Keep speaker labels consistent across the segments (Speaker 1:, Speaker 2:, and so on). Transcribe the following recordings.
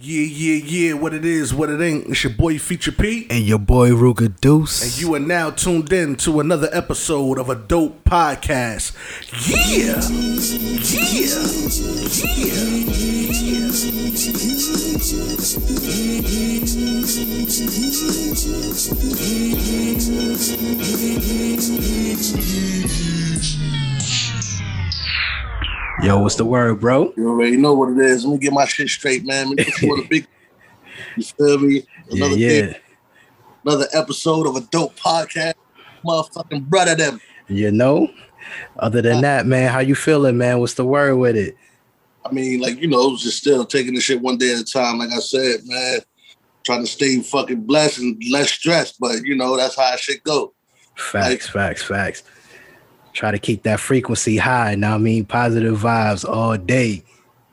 Speaker 1: Yeah, yeah, yeah, what it is, what it ain't. It's your boy Feature P.
Speaker 2: And your boy Ruga Deuce.
Speaker 1: And you are now tuned in to another episode of a dope podcast. Yeah, yeah, yeah, yeah!
Speaker 2: Yo, what's the word, bro?
Speaker 1: You already know what it is. Let me get my shit straight, man. Let me get you the big. You feel me? Another
Speaker 2: yeah, yeah.
Speaker 1: Another episode of a dope podcast. Motherfucking brother, them.
Speaker 2: You know. Other than that, man, how you feeling, man? What's the word with it?
Speaker 1: I mean, like you know, just still taking the shit one day at a time. Like I said, man, trying to stay fucking blessed and less stressed. But you know, that's how shit go.
Speaker 2: Facts, like, facts, facts. Try to keep that frequency high. Now I mean, positive vibes all day.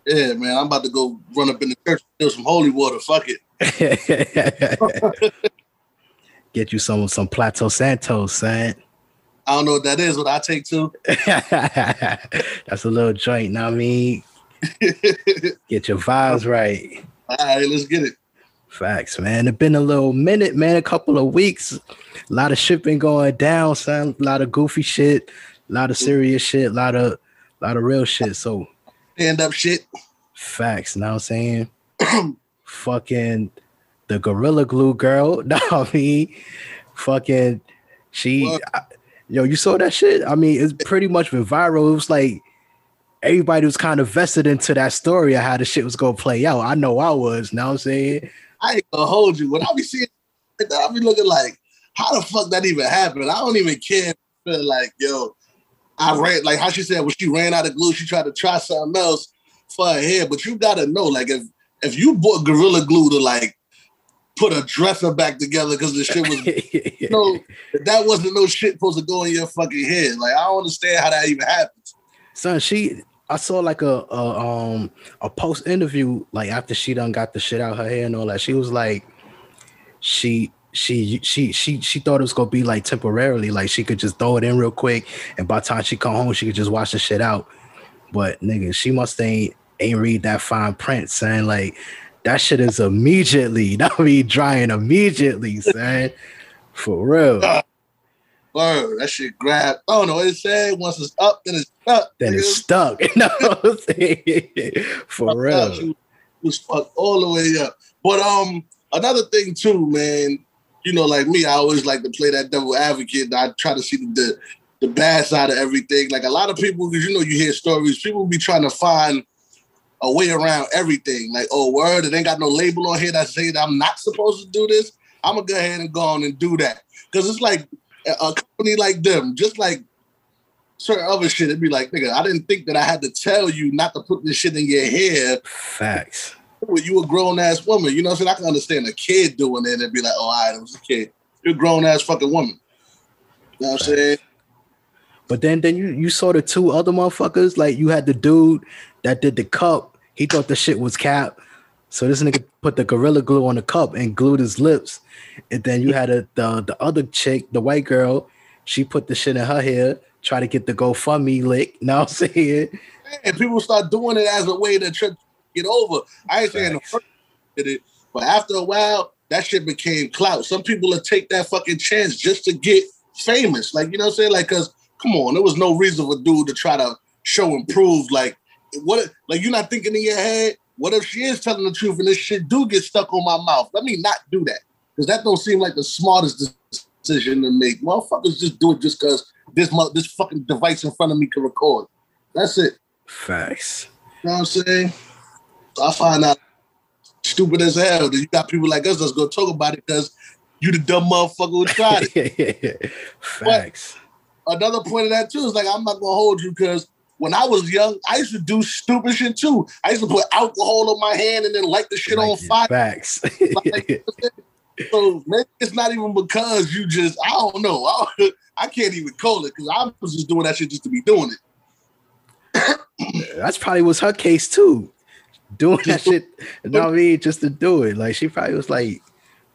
Speaker 1: Yeah, man. I'm about to go run up in the church, steal some holy water. Fuck it.
Speaker 2: Get you some some Palo Santos, son.
Speaker 1: I don't know what that is, but I take two.
Speaker 2: That's a little joint, now I mean. get your vibes right.
Speaker 1: All right, let's get it.
Speaker 2: Facts, man. It's been a little minute, man. A couple of weeks. A lot of shit been going down, son. A lot of goofy shit a lot of serious shit, a lot of a lot of real shit. So
Speaker 1: stand up shit.
Speaker 2: Facts, you know what I'm saying? fucking the gorilla glue girl. No, I mean, fucking she I, yo, you saw that shit? I mean, it's pretty much been viral. It was like everybody was kind of vested into that story of how the shit was gonna play out. I know I was, know what I'm saying?
Speaker 1: I ain't gonna hold you. When I be seeing that I be looking like, how the fuck that even happened? I don't even care. Like, yo, I ran like how she said when she ran out of glue, she tried to try something else for her hair. But you gotta know, like if if you bought gorilla glue to like put a dresser back together because the shit was you know that wasn't no shit supposed to go in your fucking head. Like I don't understand how that even happens.
Speaker 2: Son, she I saw like a, a um a post interview like after she done got the shit out her hair and all that. She was like she she she she she thought it was gonna be like temporarily, like she could just throw it in real quick, and by the time she come home, she could just wash the shit out. But nigga, she must ain't ain't read that fine print, saying like that shit is immediately, not be drying immediately, saying for real.
Speaker 1: Word, that shit grab. I don't know what it said. Once it's up, then it's stuck.
Speaker 2: Then nigga. it's stuck. no, for real.
Speaker 1: was fucked all the way up. But um, another thing too, man you know, like me, I always like to play that devil advocate. I try to see the the bad side of everything. Like a lot of people, because you know, you hear stories. People be trying to find a way around everything. Like, oh, word, it ain't got no label on here that say that I'm not supposed to do this. I'm gonna go ahead and go on and do that because it's like a company like them, just like certain other shit. It'd be like, nigga, I didn't think that I had to tell you not to put this shit in your hair.
Speaker 2: Facts
Speaker 1: you a grown ass woman. You know what I'm saying? I can understand a kid doing it and be like, oh, all right, it was a kid. You're a grown ass fucking woman. You know what I'm saying?
Speaker 2: But then then you you saw the two other motherfuckers. Like you had the dude that did the cup. He thought the shit was cap. So this nigga put the gorilla glue on the cup and glued his lips. And then you had a, the the other chick, the white girl. She put the shit in her hair, try to get the GoFundMe lick. Now I'm saying?
Speaker 1: And people start doing it as a way to try, get over. I ain't saying the first did it, but after a while, that shit became clout. Some people will take that fucking chance just to get famous. Like, you know what I'm saying? Like, cause come on, there was no reason for dude to try to show and prove. Like, what like you're not thinking in your head, what if she is telling the truth and this shit do get stuck on my mouth? Let me not do that. Because that don't seem like the smartest decision to make. Motherfuckers just do it just because this this fucking device in front of me can record. That's it.
Speaker 2: Facts.
Speaker 1: You know what I'm saying? I find out stupid as hell. Then you got people like us that's gonna talk about it because you the dumb motherfucker who tried
Speaker 2: it. Facts.
Speaker 1: But another point of that too is like I'm not gonna hold you because when I was young, I used to do stupid shit too. I used to put alcohol on my hand and then light the shit like on fire.
Speaker 2: Facts.
Speaker 1: like, so maybe it's not even because you just I don't know. I, I can't even call it because I was just doing that shit just to be doing it.
Speaker 2: That's probably was her case too doing that shit. You know what I mean? Just to do it. Like she probably was like,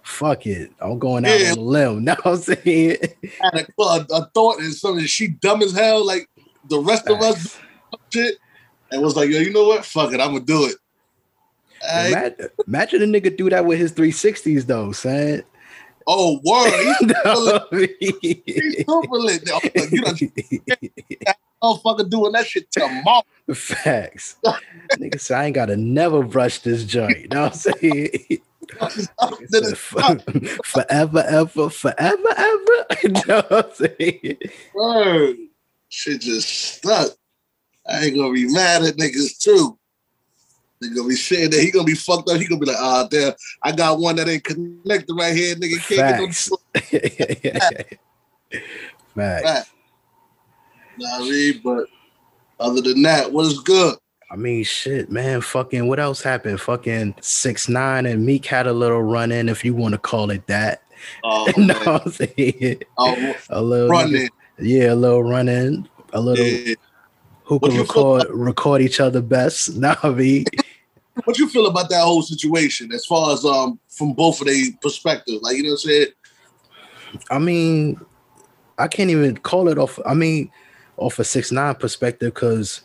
Speaker 2: fuck it. I'm going out yeah. on a limb. Know what I'm saying?
Speaker 1: Had a, a, a thought and something she dumb as hell, like the rest Facts. of us shit. And was like, yo, you know what? Fuck it, I'm gonna do it.
Speaker 2: Imagine, imagine a nigga do that with his 360s though, son.
Speaker 1: Oh, word. He's no. He's super lit. You know, motherfucker doing that shit tomorrow.
Speaker 2: Facts. Nigga say I ain't gotta never brush this joint. You know what I'm saying? forever, ever, forever, ever. you know what I'm saying?
Speaker 1: Word. Shit just stuck. I ain't gonna be mad at niggas too. They gonna be saying that he gonna be fucked up. He gonna be like, ah, oh, damn, I got one that ain't connected right here. Nigga can't
Speaker 2: Facts. get no Facts. Facts.
Speaker 1: Nah, I mean, but other than that, what is good?
Speaker 2: I mean, shit, man. Fucking, what else happened? Fucking six nine and Meek had a little run in, if you want to call it that.
Speaker 1: Oh, no,
Speaker 2: I'm saying oh, a little run in. Yeah, a little run in, a little. Yeah. Who can record record each other best? Now, I
Speaker 1: what you feel about that whole situation as far as um from both of their perspectives? Like you know what I'm saying?
Speaker 2: I mean, I can't even call it off. I mean, off a six nine perspective, because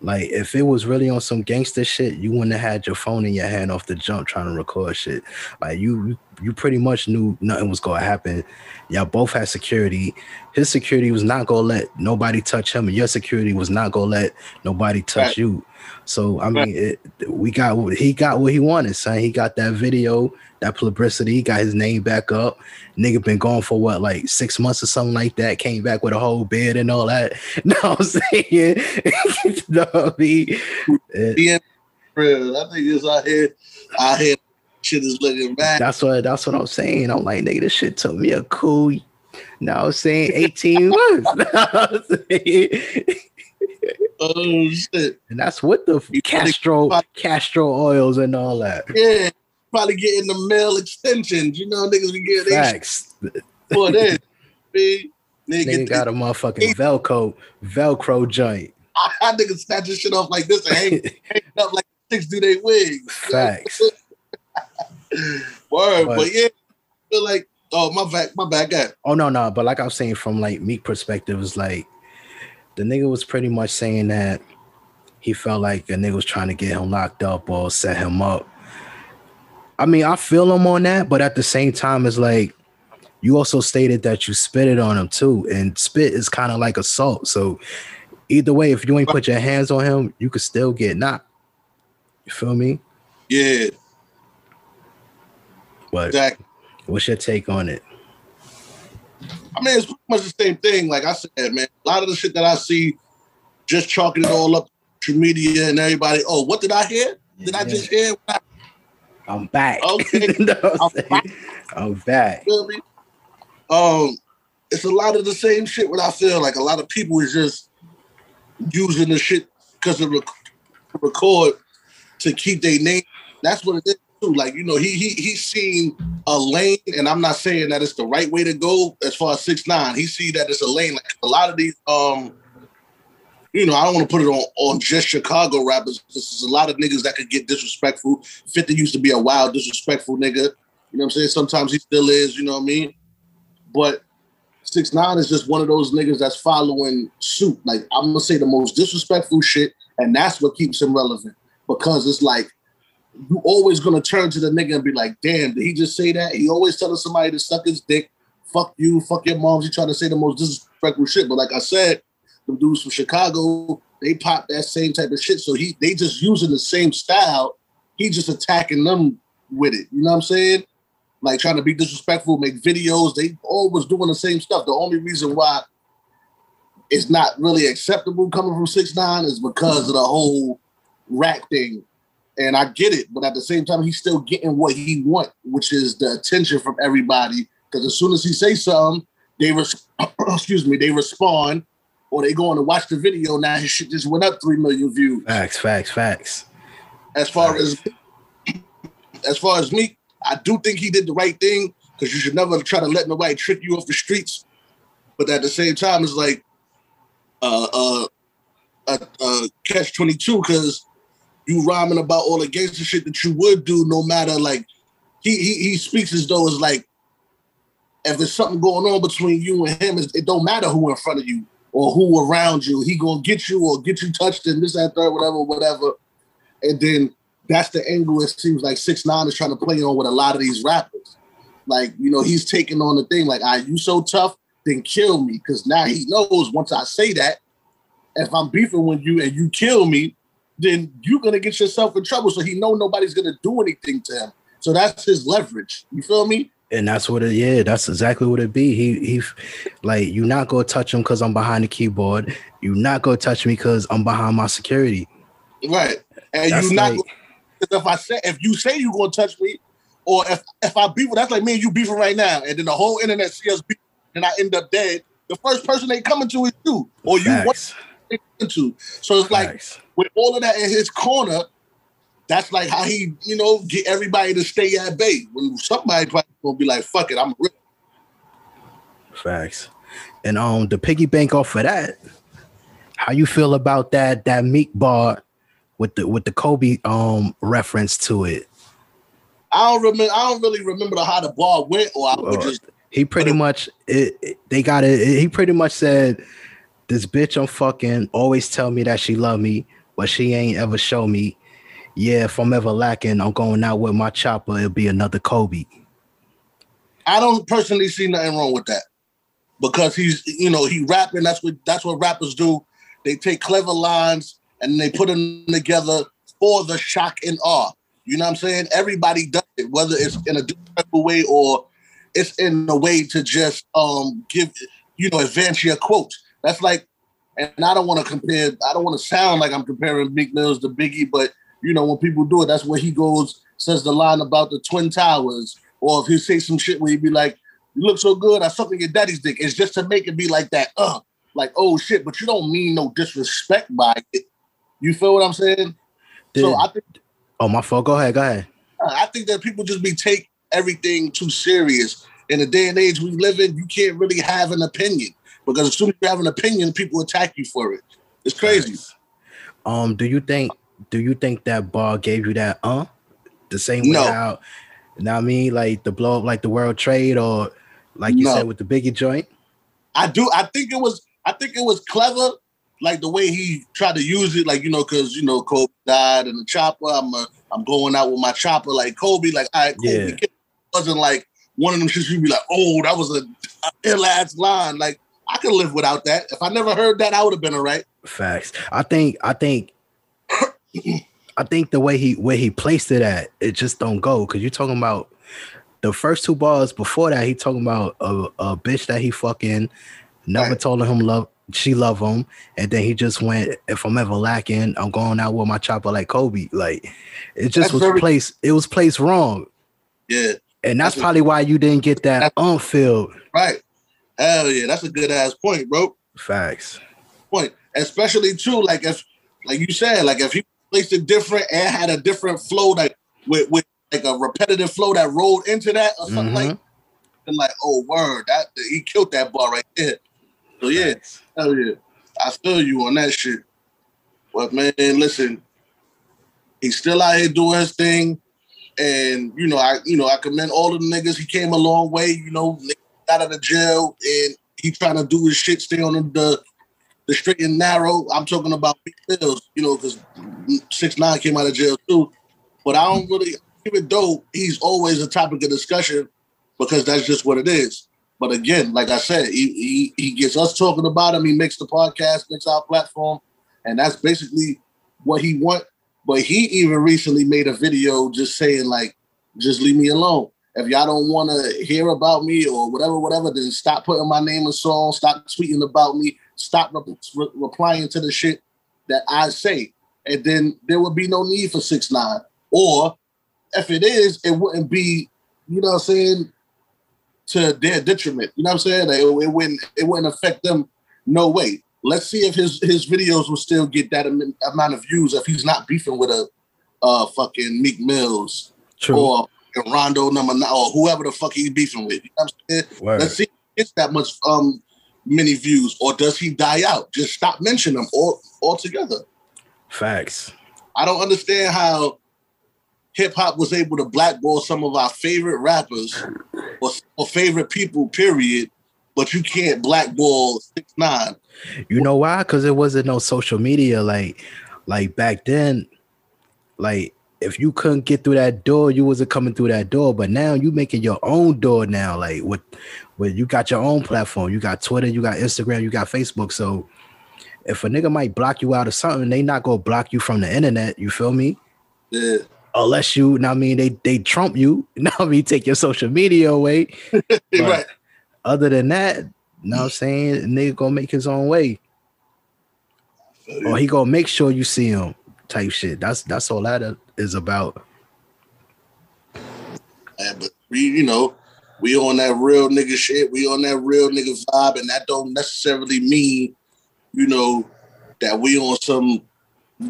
Speaker 2: like if it was really on some gangster shit, you wouldn't have had your phone in your hand off the jump trying to record shit. Like you you pretty much knew nothing was gonna happen. Y'all both had security. His security was not gonna let nobody touch him, and your security was not gonna let nobody touch right. you. So I mean, it, we got he got what he wanted, son. He got that video, that publicity. He got his name back up. Nigga been gone for what, like six months or something like that. Came back with a whole bed and all that. No, I'm saying, no, I mean,
Speaker 1: yeah, I think it's out here, out here, shit is looking back.
Speaker 2: That's what that's what I'm saying. I'm like, nigga, this shit took me a cool. Now I'm saying 18 months.
Speaker 1: oh shit!
Speaker 2: And that's with the castor castor oils and all that.
Speaker 1: Yeah, probably getting the mail extensions. You know, niggas be getting
Speaker 2: facts.
Speaker 1: For that, nigga,
Speaker 2: nigga got a motherfucking Velcro Velcro joint.
Speaker 1: I, I nigga snatching shit off like this and hang, hang up like six do they wigs.
Speaker 2: Facts.
Speaker 1: Word, but, but yeah, I feel like oh my back, my back guy.
Speaker 2: Oh no, no, but like I was saying from like Meek perspective, is like the nigga was pretty much saying that he felt like a nigga was trying to get him locked up or set him up. I mean, I feel him on that, but at the same time, it's like you also stated that you spit it on him too, and spit is kind of like assault. So either way, if you ain't put your hands on him, you could still get knocked. You feel me?
Speaker 1: Yeah.
Speaker 2: But exactly. what's your take on it?
Speaker 1: I mean, it's pretty much the same thing. Like I said, man, a lot of the shit that I see, just chalking it all up to media and everybody. Oh, what did I hear? Did yeah. I just hear? I-
Speaker 2: am back.
Speaker 1: Okay, I'm, back.
Speaker 2: I'm back.
Speaker 1: Um, it's a lot of the same shit. What I feel like a lot of people is just using the shit because of rec- record to keep their name. That's what it is too. Like you know, he he he's seen a lane, and I'm not saying that it's the right way to go as far as six nine. He see that it's a lane. Like a lot of these, um, you know, I don't want to put it on on just Chicago rappers. This is a lot of niggas that could get disrespectful. Fifty used to be a wild, disrespectful nigga. You know what I'm saying? Sometimes he still is. You know what I mean? But six nine is just one of those niggas that's following suit. Like I'm gonna say the most disrespectful shit, and that's what keeps him relevant because it's like you always gonna turn to the nigga and be like, damn, did he just say that? He always telling somebody to suck his dick. Fuck you, fuck your moms. He trying to say the most disrespectful shit. But like I said, the dudes from Chicago, they pop that same type of shit. So he they just using the same style. He just attacking them with it. You know what I'm saying? Like trying to be disrespectful, make videos. They always doing the same stuff. The only reason why it's not really acceptable coming from six nine is because of the whole rack thing and I get it, but at the same time, he's still getting what he want, which is the attention from everybody. Because as soon as he say something, they res- excuse me, they respond, or they go on to watch the video. Now his shit just went up three million views.
Speaker 2: Facts, facts, facts.
Speaker 1: As far facts. as as far as me, I do think he did the right thing because you should never try to let nobody trick you off the streets. But at the same time, it's like uh uh, uh, uh catch twenty two because you rhyming about all the gangster shit that you would do, no matter like he he, he speaks as though it's like if there's something going on between you and him, it don't matter who in front of you or who around you. He gonna get you or get you touched and this, that, third, whatever, whatever. And then that's the angle it seems like six nine is trying to play on with a lot of these rappers. Like, you know, he's taking on the thing like, "Are you so tough? Then kill me." Because now he knows once I say that, if I'm beefing with you and you kill me, then you're gonna get yourself in trouble. So he know nobody's gonna do anything to him. So that's his leverage. You feel me?
Speaker 2: And that's what it yeah, that's exactly what it be. He he like you not gonna touch him because I'm behind the keyboard. You not gonna touch me because I'm behind my security.
Speaker 1: Right. And you not like, if I say if you say you're gonna touch me, or if if I beef, that's like me and you beefing right now, and then the whole internet see us beef, and I end up dead. The first person they coming to is you, or you want into. So it's like Facts. With all of that in his corner, that's like how he, you know, get everybody to stay at bay. When somebody probably gonna be like, "Fuck it, I'm." real."
Speaker 2: Facts, and um, the piggy bank off of that. How you feel about that that Meek bar with the with the Kobe um reference to it?
Speaker 1: I don't remember. I don't really remember how the bar went, or I would just.
Speaker 2: He pretty much it, it, they got it. He pretty much said, "This bitch I'm fucking always tell me that she love me, but she ain't ever show me yeah, if I'm ever lacking, I'm going out with my chopper. It'll be another Kobe.
Speaker 1: I don't personally see nothing wrong with that because he's, you know, he rapping. That's what that's what rappers do. They take clever lines and they put them together for the shock and awe. You know what I'm saying? Everybody does it, whether it's in a different way or it's in a way to just um give, you know, advance your quotes. That's like, and I don't want to compare. I don't want to sound like I'm comparing Meek Mills to Biggie, but you know, when people do it, that's where he goes, says the line about the Twin Towers. Or if he say some shit where he'd be like, You look so good, I suck on your daddy's dick. It's just to make it be like that, uh, like, oh shit, but you don't mean no disrespect by it. You feel what I'm saying?
Speaker 2: Did, so I think Oh my fault. Go ahead, go ahead.
Speaker 1: I think that people just be take everything too serious. In the day and age we live in, you can't really have an opinion because as soon as you have an opinion, people attack you for it. It's crazy.
Speaker 2: Nice. Um, do you think do you think that bar gave you that uh the same way no. you know what I mean like the blow up like the world trade or like you no. said with the biggie joint?
Speaker 1: I do I think it was I think it was clever like the way he tried to use it like you know cuz you know Kobe died in the chopper I'm a, I'm going out with my chopper like Kobe like all right Kobe yeah. wasn't like one of them you'd be like oh that was a, a ill ass line like I could live without that. If I never heard that, I would have been all right.
Speaker 2: Facts. I think I think I think the way he where he placed it at, it just don't go because you're talking about the first two bars before that. He talking about a, a bitch that he fucking never right. told him love she love him, and then he just went. If I'm ever lacking, I'm going out with my chopper like Kobe. Like it just that's was very, placed. It was placed wrong.
Speaker 1: Yeah,
Speaker 2: and that's, that's probably why you didn't get that on field.
Speaker 1: Right. Hell yeah, that's a good ass point, bro.
Speaker 2: Facts.
Speaker 1: Point, especially too. Like if, like you said, like if he placed it different and had a different flow like with, with like a repetitive flow that rolled into that or something mm-hmm. like and like, oh word, that he killed that ball right there. So yeah, nice. hell yeah. I feel you on that shit. But man, listen, he's still out here doing his thing. And you know, I you know, I commend all of the niggas. He came a long way, you know, out of the jail and he trying to do his shit, stay on the the straight and narrow. I'm talking about big bills, you know, because six nine came out of jail too. But I don't really, even though he's always a topic of discussion, because that's just what it is. But again, like I said, he, he, he gets us talking about him. He makes the podcast, makes our platform, and that's basically what he want. But he even recently made a video just saying like, just leave me alone. If y'all don't want to hear about me or whatever, whatever, then stop putting my name in songs, stop tweeting about me, stop re- re- replying to the shit that I say, and then there would be no need for six nine. Or if it is, it wouldn't be, you know, what I'm saying, to their detriment. You know, what I'm saying, it, it wouldn't it wouldn't affect them no way. Let's see if his his videos will still get that am- amount of views if he's not beefing with a uh fucking Meek Mills True. or Rondo number nine or whoever the fuck he's beefing with. You know what I'm saying? Let's see if it's that much um many views, or does he die out? Just stop mentioning him all altogether.
Speaker 2: Facts.
Speaker 1: I don't understand how hip hop was able to blackball some of our favorite rappers or, or favorite people, period. But you can't blackball six nine.
Speaker 2: You know why? Because it wasn't no social media like like back then. Like if you couldn't get through that door, you wasn't coming through that door. But now you making your own door now, like with with you got your own platform. You got Twitter, you got Instagram, you got Facebook. So if a nigga might block you out of something, they not gonna block you from the internet. You feel me?
Speaker 1: Yeah.
Speaker 2: Unless you, know what I mean, they they trump you. Now I mean, take your social media away.
Speaker 1: Right.
Speaker 2: Other than that, you know what I'm saying, nigga gonna make his own way, or he gonna make sure you see him. Type shit. That's that's all that uh, is about.
Speaker 1: Yeah, but we, you know, we on that real nigga shit. We on that real nigga vibe, and that don't necessarily mean, you know, that we on some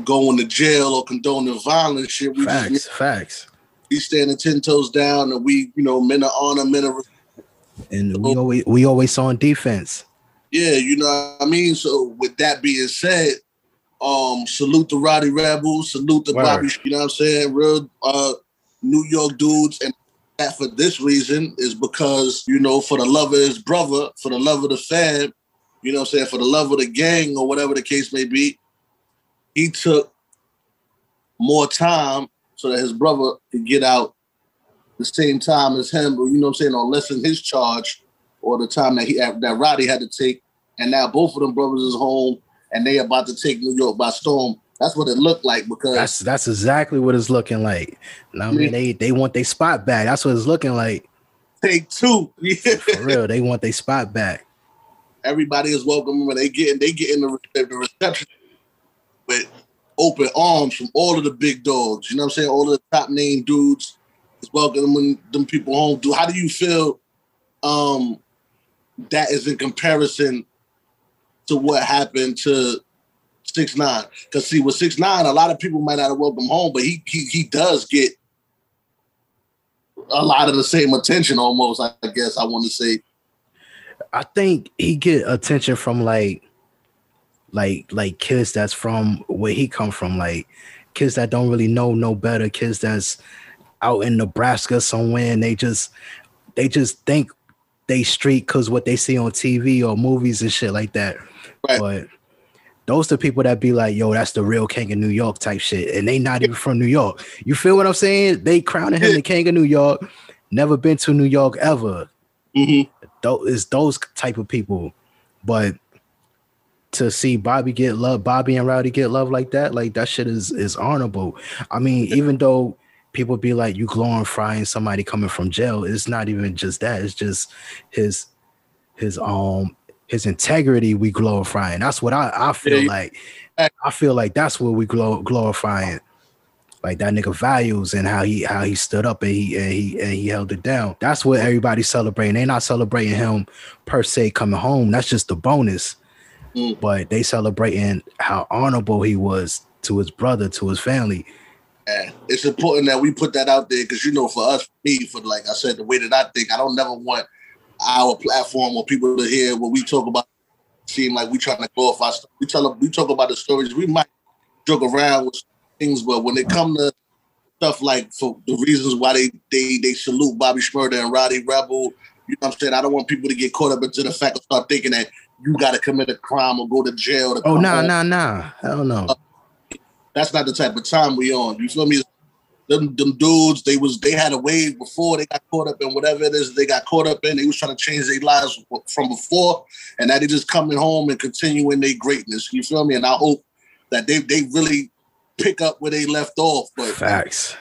Speaker 1: going to jail or condoning violence shit. We
Speaker 2: facts,
Speaker 1: just
Speaker 2: facts.
Speaker 1: we standing ten toes down, and we, you know, men of honor, men of
Speaker 2: And we always we always on defense.
Speaker 1: yeah, you know what I mean. So with that being said, um, salute the Rowdy Rebels, salute the
Speaker 2: Word.
Speaker 1: Bobby. You know what I'm saying? Real uh, New York dudes, and that for this reason is because you know for the love of his brother, for the love of the fam, you know what I'm saying, for the love of the gang or whatever the case may be, he took more time so that his brother could get out the same time as him, or you know what I'm saying, or lessen his charge or the time that he that Rowdy had to take. And now both of them brothers is home and they about to take New York by storm. That's what it looked like because
Speaker 2: That's that's exactly what it's looking like. I mean, they they want their spot back. That's what it's looking like.
Speaker 1: take two. Yeah.
Speaker 2: For real, they want their spot back.
Speaker 1: Everybody is welcome when they get in. they get in the, the reception with open arms from all of the big dogs. You know what I'm saying? All of the top name dudes is welcoming when them people home. Do how do you feel um that is in comparison to what happened to six nine? Because see, with six nine, a lot of people might not have welcomed home, but he he he does get a lot of the same attention almost, I guess I want to say.
Speaker 2: I think he get attention from like like like kids that's from where he come from, like kids that don't really know no better, kids that's out in Nebraska somewhere and they just they just think they street cause what they see on TV or movies and shit like that.
Speaker 1: Right.
Speaker 2: But those the people that be like, yo, that's the real king of New York type shit. And they not even from New York. You feel what I'm saying? They crowning him the king of New York, never been to New York ever.
Speaker 1: Mhm.
Speaker 2: Those is those type of people. But to see Bobby get love, Bobby and Rowdy get love like that, like that shit is is honorable. I mean, even though people be like you glorifying somebody coming from jail, it's not even just that. It's just his his um his integrity we glorifying. That's what I, I feel
Speaker 1: Yeah,
Speaker 2: like. I feel like that's what we glor- glorifying. Like that nigga values and how he how he stood up and he and he and he held it down. That's what everybody's celebrating. They not celebrating him per se coming home. That's just the bonus.
Speaker 1: Mm.
Speaker 2: But they celebrating how honorable he was to his brother, to his family.
Speaker 1: Yeah, it's important that we put that out there because you know, for us, me, for like I said, the way that I think, I don't never want our platform or people to hear what we talk about seem like we trying to glorify. stuff. We tell them, we talk about the stories. We might joke around with things, but when it come to stuff like for the reasons why they they they salute Bobby Shmurda and Rowdy Rebel, you know what I'm saying? I don't want people to get caught up into the fact of start thinking that you got to commit a crime or go to jail. To
Speaker 2: Oh
Speaker 1: no
Speaker 2: no no. Hell no.
Speaker 1: That's not the type of time we on. You feel me? Them, them dudes, they was they had a wave before they got caught up in whatever it is they got caught up in. They was trying to change their lives from before, and now they just coming home and continuing their greatness. You feel me? And I hope that they they really pick up where they left off. But
Speaker 2: Facts.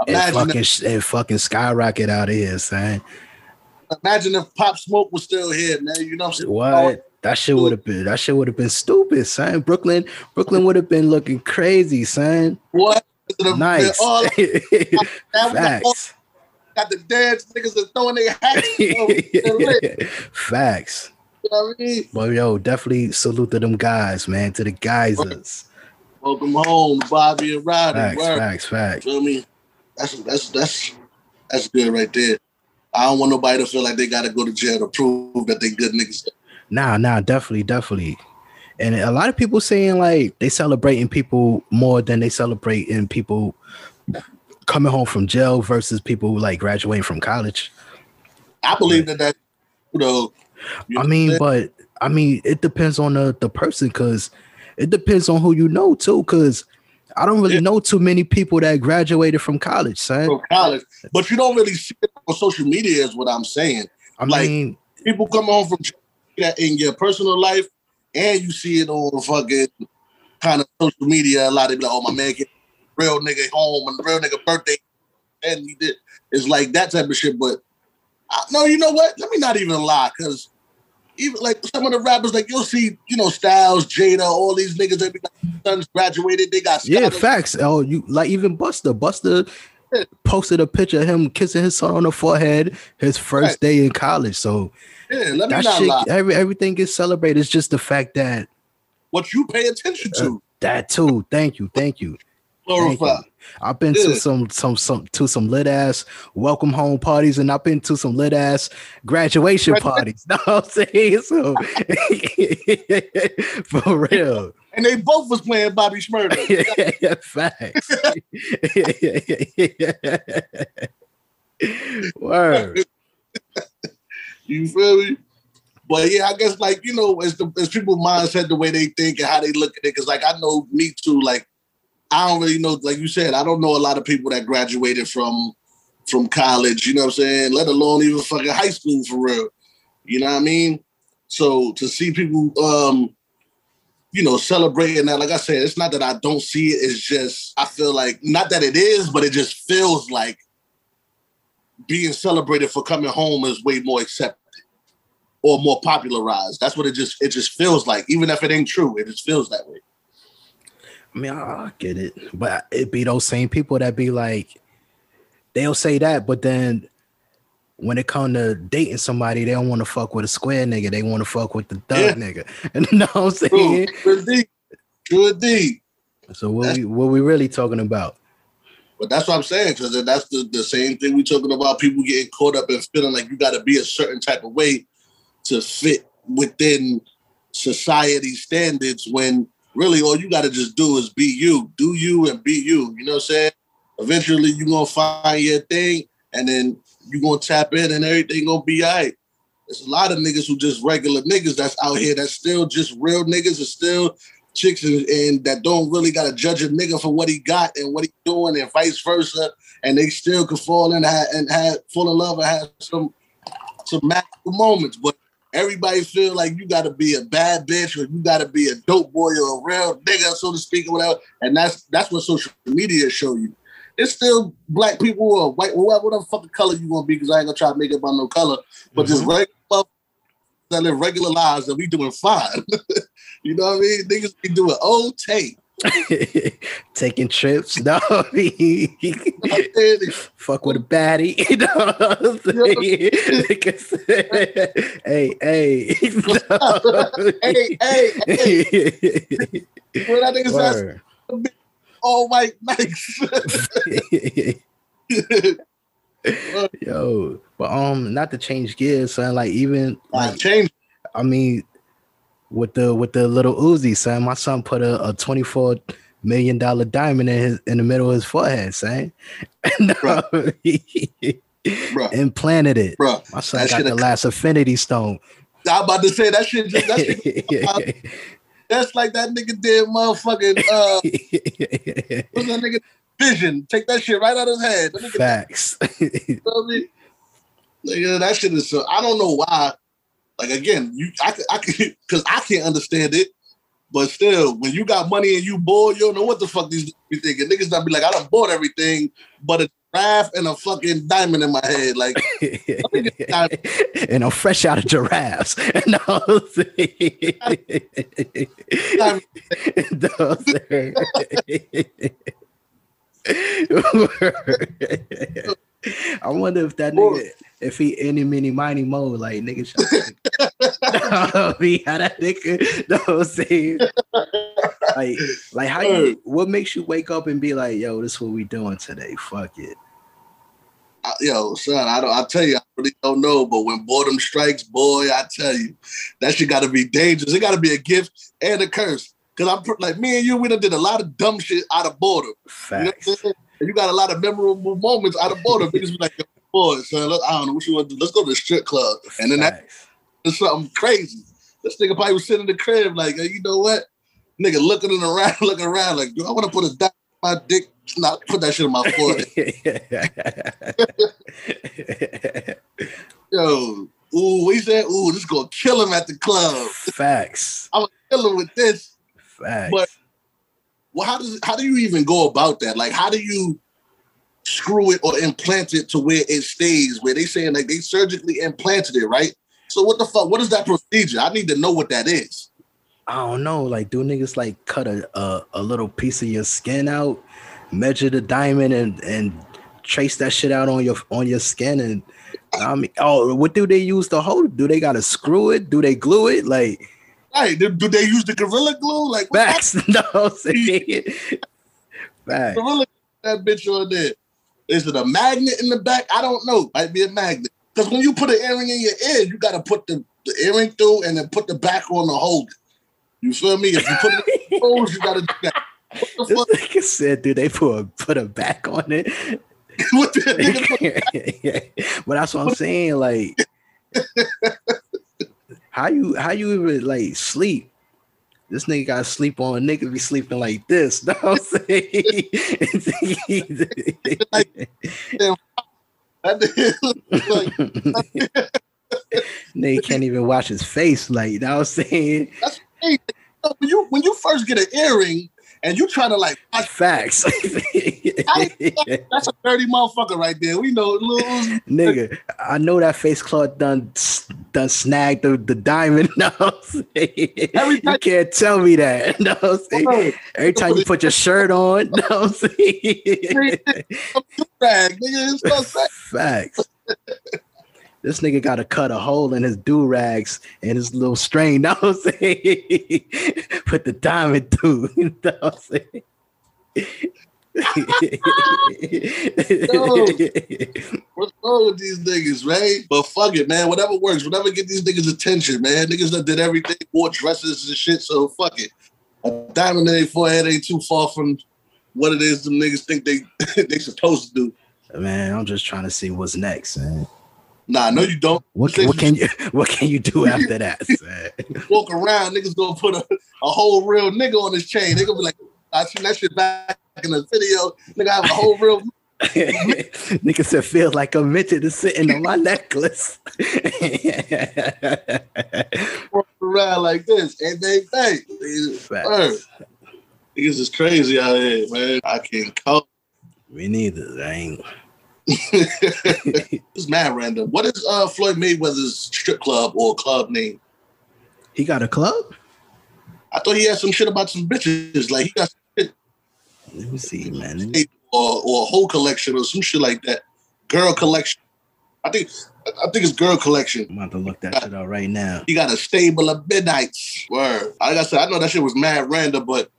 Speaker 2: And
Speaker 1: imagine
Speaker 2: fucking sh- and fucking skyrocket out of here, son.
Speaker 1: imagine if Pop Smoke was still here, man. You know what I'm saying?
Speaker 2: What? That shit would have been that shit would have been stupid, son. Brooklyn, Brooklyn would have been looking crazy, son.
Speaker 1: What?
Speaker 2: Nice.
Speaker 1: All, that was the- all-
Speaker 2: Facts.
Speaker 1: got the dance niggas that throwing their hats. you know
Speaker 2: Facts.
Speaker 1: I mean?
Speaker 2: But yo, definitely salute to them guys, man. To the geysers.
Speaker 1: Welcome home, Bobby and Rowdy.
Speaker 2: Facts,
Speaker 1: Word.
Speaker 2: facts, facts.
Speaker 1: feel me? That's that's that's that's good right there. I don't want nobody to feel like they gotta go to jail to prove that they good niggas.
Speaker 2: Nah, nah, definitely, definitely. And a lot of people saying like they celebrating people more than they celebrating people coming home from jail versus people like graduating from college.
Speaker 1: I believe that that you know. you
Speaker 2: I mean,
Speaker 1: what
Speaker 2: but I mean, it depends on the the person because it depends on who you know too. Because I don't really yeah. know too many people that graduated from college, son.
Speaker 1: From college, but you don't really see it on social media, is what I'm saying. I like mean, people come home from that in your personal life, and you see it on fucking kind of social media. A lot of people, like, oh my man, get real nigga home and real nigga birthday, and he did. It's like that type of shit. But I, no, you know what? Let me not even lie, because even like some of the rappers, like you'll see, you know, Styles, Jada, all these niggas that be like, sons graduated, they got
Speaker 2: yeah, facts. Oh, you like even Busta, Busta. yeah. posted a picture of him kissing his son on the forehead his first right. day in college. So
Speaker 1: yeah, let me not shit, lie.
Speaker 2: Every, everything gets celebrated. It's just the fact that
Speaker 1: what you pay attention to. Uh,
Speaker 2: that too. Thank you. Thank you. I've been yeah. to some some some to some lit ass welcome home parties, and I've been to some lit ass graduation parties. Know what I'm saying? So for real.
Speaker 1: And they both was playing Bobby Shmurda.
Speaker 2: yeah, facts. Word.
Speaker 1: You feel me? But yeah, I guess like you know, as the as people mindset the way they think and how they look at it, because like I know me too, like I don't really know, like you said, I don't know a lot of people that graduated from from college, you know what I'm saying? Let alone even fucking high school for real. You know what I mean? So to see people um, you know, celebrating that, like I said, it's not that I don't see it, it's just I feel like not that it is, but it just feels like being celebrated for coming home is way more accepted or more popularized. That's what it just it just feels like. Even if it ain't true, it just feels that way.
Speaker 2: I mean, I, get it, but it be those same people that be like, they'll say that, but then when it come to dating somebody, they don't want to fuck with a square nigga. They want to fuck with the thug yeah. nigga. And you know what I'm saying?
Speaker 1: True, indeed. True indeed.
Speaker 2: So what we what we really talking about?
Speaker 1: But that's what I'm saying, because that's the, the same thing we talking about. People getting caught up and feeling like you got to be a certain type of way to fit within society standards when really all you got to just do is be you, do you and be you. You know what I'm saying? Eventually you're gonna find your thing, and then you're gonna tap in, and everything gonna be all right. There's a lot of niggas who just regular niggas that's out here that's still just real niggas and still chicks and, and, that don't really gotta judge a nigga for what he got and what he doing and vice versa, and they still could fall in and and have fall in love and have some some magical moments. But everybody feel like you got to be a bad bitch or you got to be a dope boy or a real nigga, so to speak, or whatever. And that's that's what social media show you. It's still black people or white, whatever, whatever fucking color you want to be, because I ain't gonna try to make it about no color, but mm-hmm. just regular that live regular lives and we doing fine. you know what I mean? Niggas be doing old tape.
Speaker 2: taking trips. No, fuck with a baddie. You know hey, hey,
Speaker 1: hey, hey, hey. When I think it's all white nice.
Speaker 2: Yo, but um, not to change gears, son. Like even like
Speaker 1: change.
Speaker 2: I mean, with the with the little Uzi, son. My son put a, a twenty four million dollar diamond in his in the middle of his forehead, son. and, uh, implanted it.
Speaker 1: Bro,
Speaker 2: My son got the last infinity stone.
Speaker 1: I'm about to say that shit. Just, that shit that's like that nigga did motherfucking uh what's that nigga vision. Take that shit right out of his head.
Speaker 2: Facts. you know
Speaker 1: I mean? Nigga, that shit is so I don't know why like again, you I I because I can't understand it. But still, when you got money and you bored, you don't know what the fuck these be thinking. Niggas not be like, I done bought everything, but a giraffe and a fucking diamond in my head. Like,
Speaker 2: and I'm fresh out of giraffes. no, I wonder if that nigga, if he any mini miny mo, like nigga, me how that nigga, no, see, like, like how you, what makes you wake up and be like, yo, this is what we doing today? Fuck it.
Speaker 1: yo, son, I don't. I tell you, I really don't know. But when boredom strikes, boy, I tell you, that shit got to be dangerous. It got to be a gift and a curse. Cause I'm like me and you, we done did a lot of dumb shit out of boredom.
Speaker 2: Facts. You know
Speaker 1: and you got a lot of memorable moments out of boredom. Niggas be like, boy, son, look, I don't know what you want to do. Let's go to the strip club. And then that is something crazy. This nigga probably was sitting in the crib like, hey, you know what? Nigga looking around, looking around like, do I want to put a dime my dick, not put that shit in my forehead. Yo, ooh, what he said? Ooh, this gonna kill him at the club.
Speaker 2: Facts.
Speaker 1: I'm gonna kill him with this.
Speaker 2: Facts.
Speaker 1: But well, how does how do you even go about that? Like, how do you screw it or implant it to where it stays? Where they saying like they surgically implanted it, right? So what the fuck? What is that procedure? I need to know what that is.
Speaker 2: I don't know. Like, do niggas like cut a, a a little piece of your skin out, measure the diamond, and and trace that shit out on your on your skin? And I mean, oh, what do they use to hold? Do they gotta screw it? Do they glue it? Like,
Speaker 1: Hey, do, they use the gorilla glue? Like
Speaker 2: facts. No, I'm saying facts.
Speaker 1: gorilla that bitch on there? Is it a magnet in the back? I don't know. Might be a magnet. Because when you put an earring in your ear, you gotta put the, the earring through and then put the back on to hold it. You feel me? If you put it in toes, you gotta do that. What the fuck?
Speaker 2: nigga said, "Do they put a, put a back on it?"
Speaker 1: what the
Speaker 2: but that's what I'm saying. Like, how you how you even like sleep? This nigga got to sleep on. Nigga be sleeping like this. What I'm saying?
Speaker 1: Nigga
Speaker 2: can't even watch his face. Like, you know what I'm saying?
Speaker 1: hey, when you when you first get an earring and you try to like watch
Speaker 2: Facts.
Speaker 1: That's a dirty motherfucker right there. We know little
Speaker 2: nigga, I know that face cloth done done snagged the, the diamond. No?
Speaker 1: Every
Speaker 2: you can't tell me that. No? Every time you put your shirt on. No, I'm saying?
Speaker 1: rag, nigga, it's so sad.
Speaker 2: Facts. This nigga got to cut a hole in his do rags and his little string. Know what I'm saying? Put the diamond through. You know what I'm saying?
Speaker 1: What's wrong with these niggas, right? But fuck it, man. Whatever works, whatever get these niggas attention, man. Niggas that did everything, wore dresses and shit. So fuck it. A diamond in their forehead ain't too far from what it is them niggas think they they supposed to do.
Speaker 2: Man, I'm just trying to see what's next, man.
Speaker 1: Nah, no, you don't.
Speaker 2: What can, what can you what can you do after that?
Speaker 1: walk around, niggas gonna put a, a whole real nigga on his chain. They gonna be like, I seen that shit back in the video. Nigga have a whole real
Speaker 2: Nigga said feels like a midget is sitting on my necklace.
Speaker 1: walk around like this. And they think. Niggas is crazy out here, man. I can't cope.
Speaker 2: Me neither. I ain't.
Speaker 1: it's mad random. What is uh Floyd Mayweather's strip club or club name?
Speaker 2: He got a club?
Speaker 1: I thought he had some shit about some bitches. Like he got some shit
Speaker 2: Let me see, man.
Speaker 1: or or a whole collection or some shit like that. Girl collection. I think I think it's girl collection.
Speaker 2: I'm about to look that shit out right now.
Speaker 1: He got a stable of midnights. Word. Like I said, I know that shit was mad random, but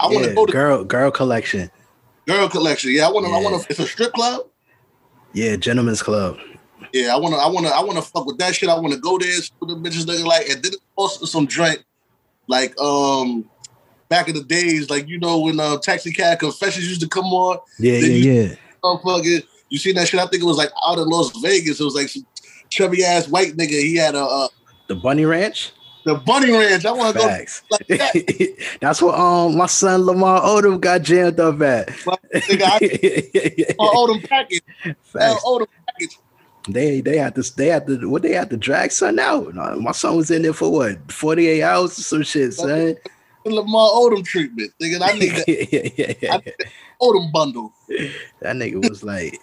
Speaker 1: I want to go to
Speaker 2: girl, girl collection.
Speaker 1: girl collection. Yeah, I want to. I
Speaker 2: Yeah.
Speaker 1: want to. It's a strip club.
Speaker 2: Yeah, Gentlemen's club.
Speaker 1: Yeah, I want to. I want to. I want to fuck with that shit. I want to go there, see what the bitches looking like, and then also some drink, like um, back in the days, like you know when uh, Taxi Cab Confessions used to come on.
Speaker 2: Yeah, yeah, yeah.
Speaker 1: Motherfucker, you seen that shit? I think it was like out in Las Vegas. It was like some chubby ass white nigga. He had a uh,
Speaker 2: The Bunny Ranch.
Speaker 1: The Bunny Ranch. I want to go like that.
Speaker 2: That's what um my son Lamar Odom got jammed up at.
Speaker 1: Nigga, I oh, Odom package.
Speaker 2: Facts.
Speaker 1: Odom package.
Speaker 2: They they had to they had to what they had to drag son out. My son was in there for what 48 hours or some shit, son.
Speaker 1: Lamar Odom treatment. Nigga, I need that I need that Odom bundle.
Speaker 2: That nigga was like,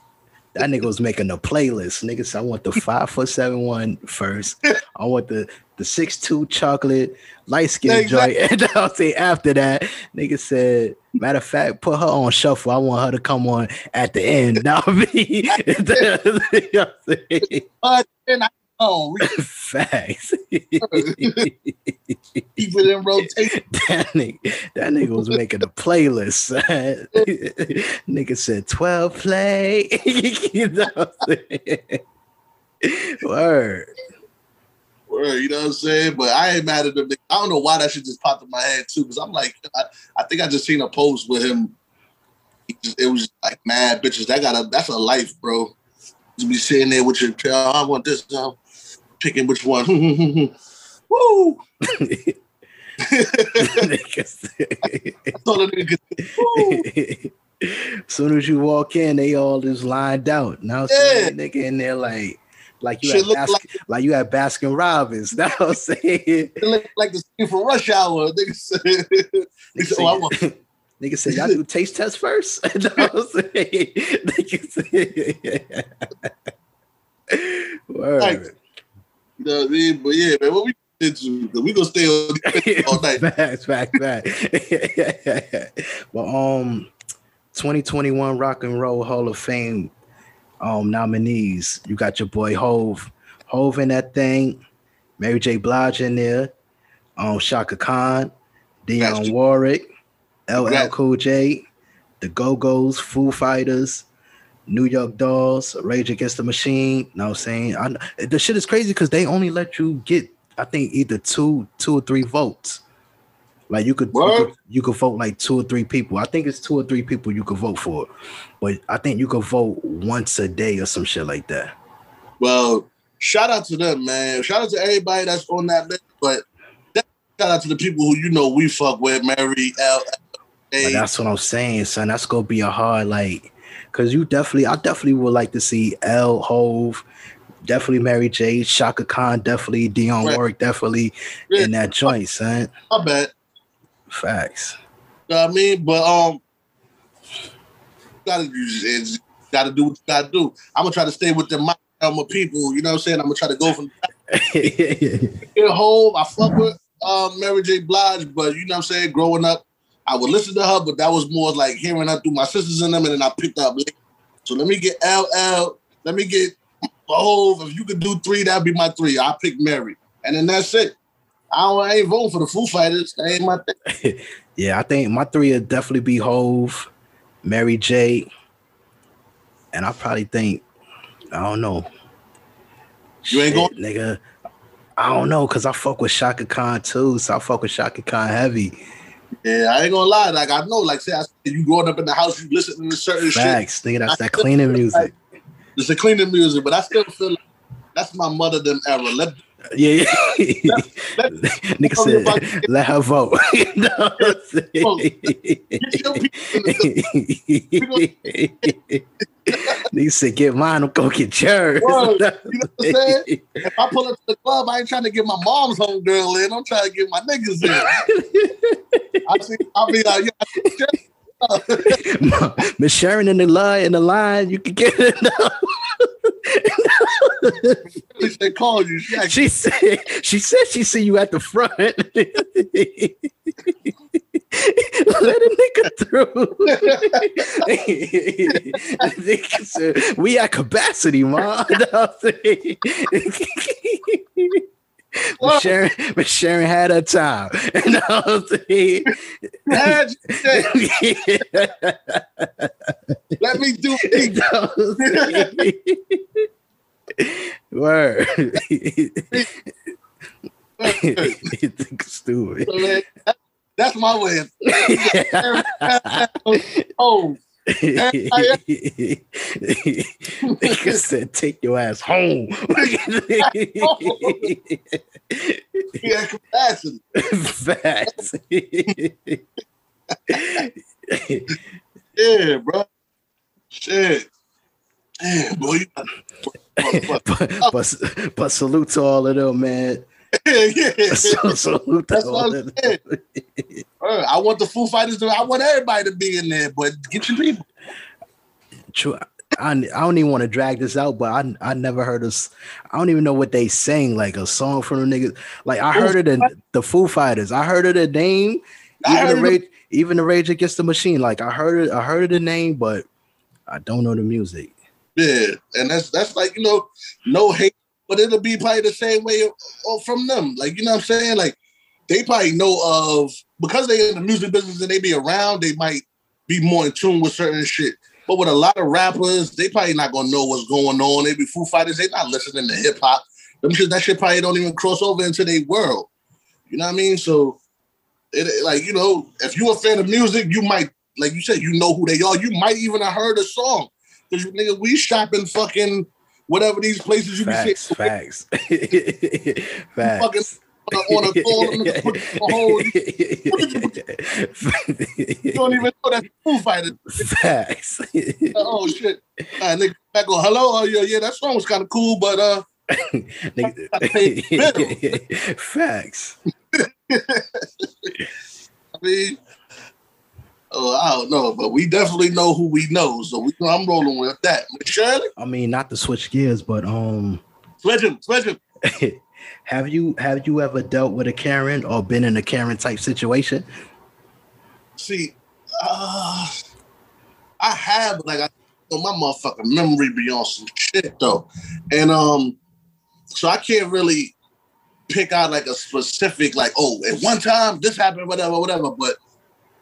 Speaker 2: that nigga was making a playlist. Nigga said, I want the five foot seven one first. I want the the six two chocolate light skin
Speaker 1: Exactly.
Speaker 2: joint. And I'll say after that, nigga said, matter of fact, put her on shuffle. I want her to come on at the end. Now me.
Speaker 1: But then I oh,
Speaker 2: Facts.
Speaker 1: keep it in rotation.
Speaker 2: that nigga, that nigga was making a playlist. nigga said 12 play. you know what I'm saying? Word.
Speaker 1: Word, you know what I'm saying? But I ain't mad at them. I don't know why that shit just popped in my head too. Because I'm like, I, I think I just seen a post with him. Just, it was like mad bitches. That got a that's a life, bro. To be sitting there with your oh, I want this. I'm picking which one. Woo!
Speaker 2: As soon as you walk in, they all just lined out. Now, yeah. nigga in there like, like you had Baskin, like, like, you had Baskin Robbins. Now I'm saying,
Speaker 1: it look like the scene for Rush Hour. Nigga said, nigga said, oh,
Speaker 2: Nigga said, y'all do taste test first. nigga
Speaker 1: said, Word. Like, you know what I mean? But yeah, man, what we did we gonna stay on all night.
Speaker 2: facts, facts, facts. but um 2021 Rock and Roll Hall of Fame um nominees. You got your boy Hove. Hove in that thing, Mary J. Blige in there, um Chaka Khan, Dionne Warwick, LL Cool J, the Go-Go's, Foo Fighters, New York Dolls, Rage Against the Machine. You know what I'm saying? I, the shit is crazy because they only let you get, I think, either two, two or three votes. Like you could, you could, you could vote like two or three people. I think it's two or three people you could vote for, but I think you could vote once a day or some shit like that.
Speaker 1: Well, shout out to them, man. Shout out to everybody that's on that list. But shout out to the people who you know we fuck with, Mary L.
Speaker 2: That's what I'm saying, son. That's gonna be a hard like because you definitely, I definitely would like to see L Hove, definitely Mary J, Chaka Khan, definitely Dionne right. Warwick, definitely yeah. in that joint, son.
Speaker 1: I bet.
Speaker 2: Facts.
Speaker 1: You know what I mean? But um, gotta do gotta do what you gotta do. I'm gonna try to stay with the my people. You know what I'm saying? I'm gonna try to go from get home. I fuck with um, Mary J. Blige, but you know what I'm saying? Growing up, I would listen to her, but that was more like hearing her through my sisters and them, and then I picked up. So let me get LL. Let me get Hove. If you could do three, that'd be my three. I pick Mary, and then that's it. I, don't, I ain't voting for the Foo Fighters. That ain't my thing.
Speaker 2: yeah, I think my three would definitely be Hove, Mary J, and I probably think I don't know.
Speaker 1: You ain't going,
Speaker 2: nigga. I don't know, cause I fuck with Chaka Khan too, so I fuck with Chaka Khan heavy.
Speaker 1: Yeah, I ain't gonna lie. Like I know, like say I you growing up in the house, you listening to certain
Speaker 2: Facts,
Speaker 1: shit.
Speaker 2: Nigga, that's I that cleaning music.
Speaker 1: Like, it's the cleaning music, but I still feel like that's my mother them era. Let
Speaker 2: yeah, yeah. let, nigga said, let her vote. Nigga said, get mine, I'm gonna get yours.
Speaker 1: Word. You know what I'm saying? If I pull up to the club, I ain't trying to get my mom's home girl in. I'm trying to get my niggas in. I see, I'll be like, yeah,
Speaker 2: Miss Sharon in the line in the line, you can get it.
Speaker 1: They called you.
Speaker 2: She, said she said she see you at the front. Let a nigga through. we at capacity, mom. But Sharon, but Sharon had her time. Know what I'm saying?
Speaker 1: Let me do it.
Speaker 2: Word. you think stupid.
Speaker 1: That's my way of oh.
Speaker 2: Nigga said, "Take your ass home."
Speaker 1: yeah, capacity.
Speaker 2: Facts.
Speaker 1: yeah, bro. Shit. Damn, boy.
Speaker 2: but, but, but salute to all of them, man.
Speaker 1: Yeah, So, salute That's what I'm saying. I want the Foo Fighters to. I want everybody to be in there, but get your people.
Speaker 2: True. I, I don't even want to drag this out, but I I never heard us. I don't even know what they sing like a song from the niggas. Like I heard it in the Foo Fighters. I heard of the name. Even the rage, even the Rage Against the Machine. Like I heard it. I heard of the name, but I don't know the music.
Speaker 1: Yeah, and that's that's like you know, no hate, but it'll be probably the same way from them. Like you know what I'm saying? Like they probably know of because they in the music business and they be around. They might be more in tune with certain shit. But with a lot of rappers, they probably not gonna know what's going on. They be Foo Fighters. They not listening to hip hop. Because that shit probably don't even cross over into their world. You know what I mean? So, it, like you know, if you a fan of music, you might, like you said, you know who they are. You might even have heard a song. Because nigga, we shopping fucking whatever these places you
Speaker 2: facts,
Speaker 1: can
Speaker 2: facts. facts.
Speaker 1: Fucking on a call and a hole. You don't even know that's Foo Fighters.
Speaker 2: Facts.
Speaker 1: oh shit. Uh, nigga back on hello. Oh yeah, yeah, that song was kind of cool, but uh
Speaker 2: Facts.
Speaker 1: I mean, oh, I don't know, but we definitely know who we know, so we, I'm rolling with that. Miss Shirley,
Speaker 2: I mean, not to switch gears, but um,
Speaker 1: switch him, switch him.
Speaker 2: have you have you ever dealt with a Karen or been in a Karen type situation?
Speaker 1: See, uh, I have, like, I know my motherfucking memory be on some shit though, and um, so I can't really pick out like a specific, like, oh, at one time this happened, whatever, whatever. But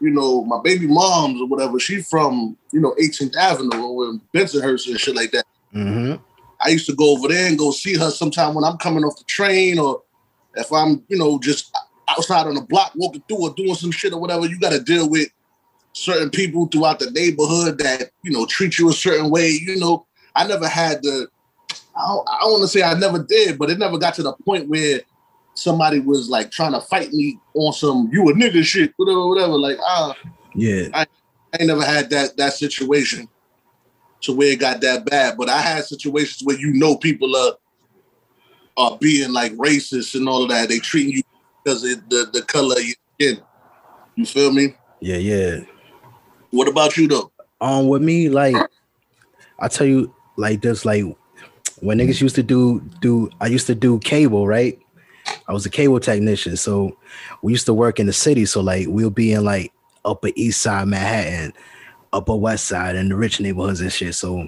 Speaker 1: you know, my baby mom's or whatever, she from you know 18th Avenue or Bensonhurst and shit like that.
Speaker 2: Mm-hmm.
Speaker 1: I used to go over there and go see her sometime when I'm coming off the train or if I'm, you know, just outside on the block walking through or doing some shit or whatever. You got to deal with certain people throughout the neighborhood that, you know, treat you a certain way. You know, I never had the, I don't, I don't want to say I never did, but it never got to the point where somebody was like trying to fight me on some you a nigga shit, whatever, whatever. Like, ah,
Speaker 2: Yeah.
Speaker 1: I ain't never had that that situation to where it got that bad. But I had situations where you know people are are being like racist and all of that. They treating you because of the the color of your skin. You feel me?
Speaker 2: Yeah, yeah.
Speaker 1: What about you though?
Speaker 2: Um, with me, like I tell you, like this, like when niggas used to do do I used to do cable, right? I was a cable technician, so we used to work in the city. So like we'll be in like upper east side Manhattan, upper west side, and the rich neighborhoods and shit. So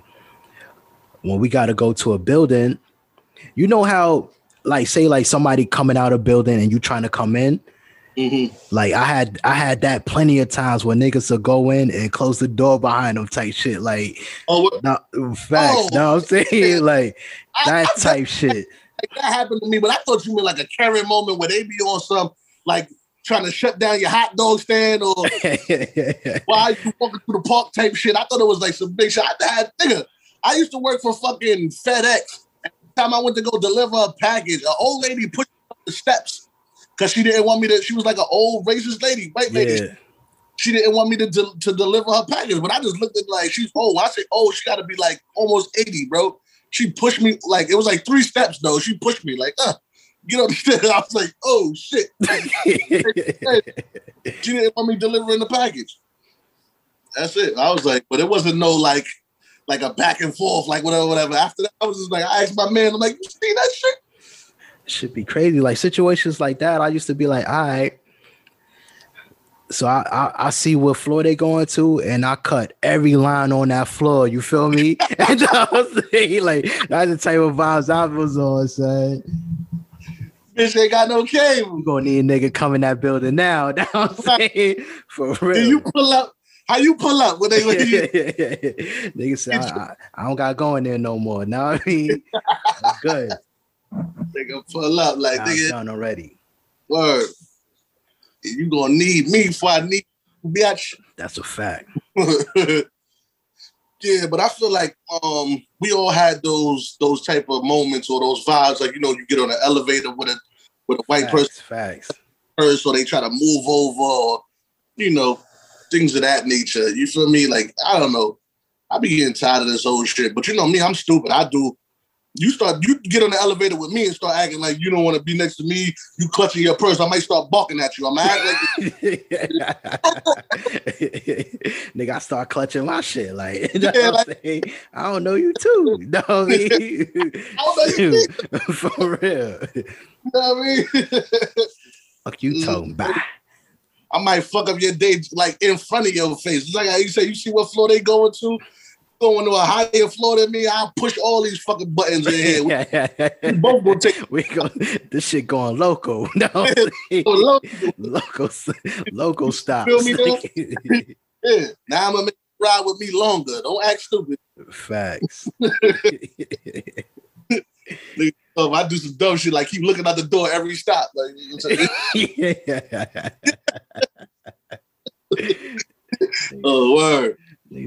Speaker 2: when we gotta go to a building, you know how like say like somebody coming out of building and you trying to come in.
Speaker 1: Mm-hmm.
Speaker 2: Like I had I had that plenty of times where niggas would go in and close the door behind them type shit. Like
Speaker 1: Oh, what,
Speaker 2: no facts.
Speaker 1: Oh,
Speaker 2: what I'm saying? Like
Speaker 1: I-
Speaker 2: that
Speaker 1: I-
Speaker 2: type shit.
Speaker 1: That happened to me, but I thought you meant like a Karen moment where they be on some like trying to shut down your hot dog stand or why you walking through the park type shit. I thought it was like some big shit. I had nigga. I used to work for fucking FedEx. Every time I went to go deliver a package, an old lady pushed up the steps because she didn't want me to. She was like an old racist lady, white lady.
Speaker 2: yeah.
Speaker 1: She didn't want me to, de- to deliver her package, but I just looked at like she's old. I said, "Oh, she got to be like almost eighty, bro. She pushed me like it was like three steps though. She pushed me like, uh, get up the stairs. I was like, oh shit. She didn't want me delivering the package. That's it. I was like, but it wasn't no like, like a back and forth, like whatever, whatever. After that, I was just like, I asked my man, I'm like, you see that shit?
Speaker 2: should be crazy. Like situations like that, I used to be like, all right. So I, I I see what floor they going to, and I cut every line on that floor. You feel me? and I was saying, like that's the type of vibes I was on, son.
Speaker 1: Bitch ain't got no cable.
Speaker 2: We gonna need a nigga come in that building now. Know what I'm saying? For real.
Speaker 1: Do you pull up? How you pull up when they when you,
Speaker 2: Nigga said, I, I, don't got to go in there no more. Now I mean, good.
Speaker 1: nigga pull up like nigga?
Speaker 2: done already.
Speaker 1: Word. You gonna need me before I need you, bitch.
Speaker 2: That's a fact.
Speaker 1: yeah, but I feel like um we all had those those type of moments or those vibes, like you know, you get on an elevator with a with a white person
Speaker 2: Facts. Facts.
Speaker 1: first, or they try to move over, or you know, things of that nature. You feel me? Like I don't know. I be getting tired of this whole shit. But you know me, I'm stupid. I do. You start, you get on the elevator with me and start acting like you don't want to be next to me. You clutching your purse. I might start barking at you. I'm act like
Speaker 2: Nigga, I start clutching my shit. Like, you know
Speaker 1: Yeah,
Speaker 2: what I'm saying? I don't know you too. Know I mean?
Speaker 1: I don't know you.
Speaker 2: For real.
Speaker 1: You know what I mean?
Speaker 2: Fuck you
Speaker 1: Mm.
Speaker 2: talking about.
Speaker 1: I might fuck up your day like in front of your face. It's like how you say, you see what floor they going to? Going to a higher floor than me. I'll push all these fucking buttons in here. We both gonna take
Speaker 2: we go this shit going loco. No local local.
Speaker 1: Feel me. Yeah. Now I'm gonna make you ride with me longer. Don't act stupid.
Speaker 2: Facts.
Speaker 1: If I do some dumb shit, like keep looking out the door every stop. Like you know
Speaker 2: yeah.
Speaker 1: oh word.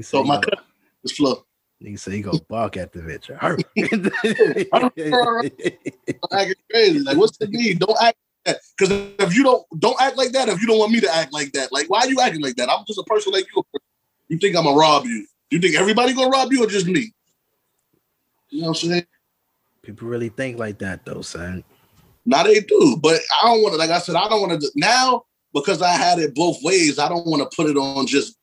Speaker 1: So my cousin.
Speaker 2: Say he go bark at the bitch.
Speaker 1: Acting crazy. Like what's the need? Don't act that. Because if you don't don't act like that, if you don't want me to act like that, like why are you acting like that? I'm just a person like you. You think I'm gonna rob you? You think everybody gonna rob you or just me? You know what I'm saying?
Speaker 2: People really think like that though, son.
Speaker 1: Now they do, but I don't want to. Like I said, I don't want to now because I had it both ways. I don't want to put it on just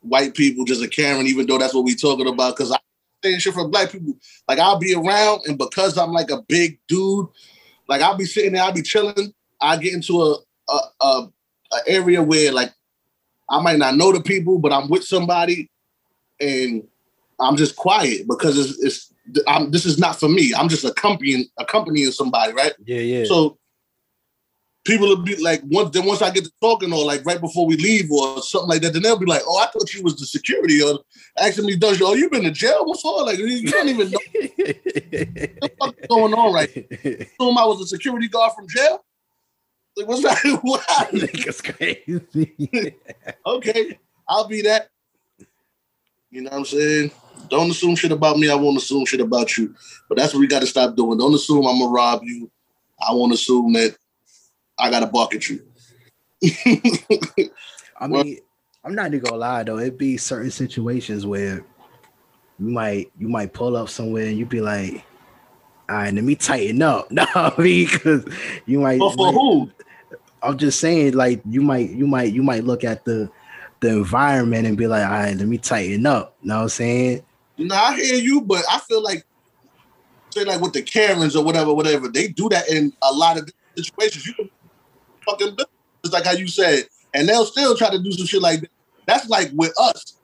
Speaker 1: white people, just a Karen, even though that's what we talking about. Because I saying shit for black people. Like I'll be around, and because I'm like a big dude, like I'll be sitting there, I'll be chilling. I get into a a, a, a area where like I might not know the people, but I'm with somebody, and I'm just quiet because it's, it's I'm, this is not for me. I'm just accompanying accompanying somebody, right?
Speaker 2: Yeah, yeah.
Speaker 1: So people will be like, once then once I get to talking or like right before we leave or something like that, then they'll be like, oh, I thought you was the security or asking me, does you, oh, you been to jail before? Like you don't even know what's going on right. Assume I was a security guard from jail. Like what's that? What?
Speaker 2: Niggas crazy.
Speaker 1: okay, I'll be that. You know what I'm saying? Don't assume shit about me. I won't assume shit about you. But that's what we got to stop doing. Don't assume I'm gonna rob you. I won't assume that I gotta bark at you.
Speaker 2: I mean, I'm not even gonna lie though. It'd be certain situations where you might you might pull up somewhere and you'd be like, all right, let me tighten up. No, because you might.
Speaker 1: But for
Speaker 2: might-
Speaker 1: who?
Speaker 2: I'm just saying, like you might you might you might look at the the environment and be like, all right, let me tighten up. Know what I'm saying?
Speaker 1: No, I hear you, but I feel like say like with the Karens or whatever, whatever, they do that in a lot of situations. You can fucking just like how you said, and they'll still try to do some shit like that. That's like with us.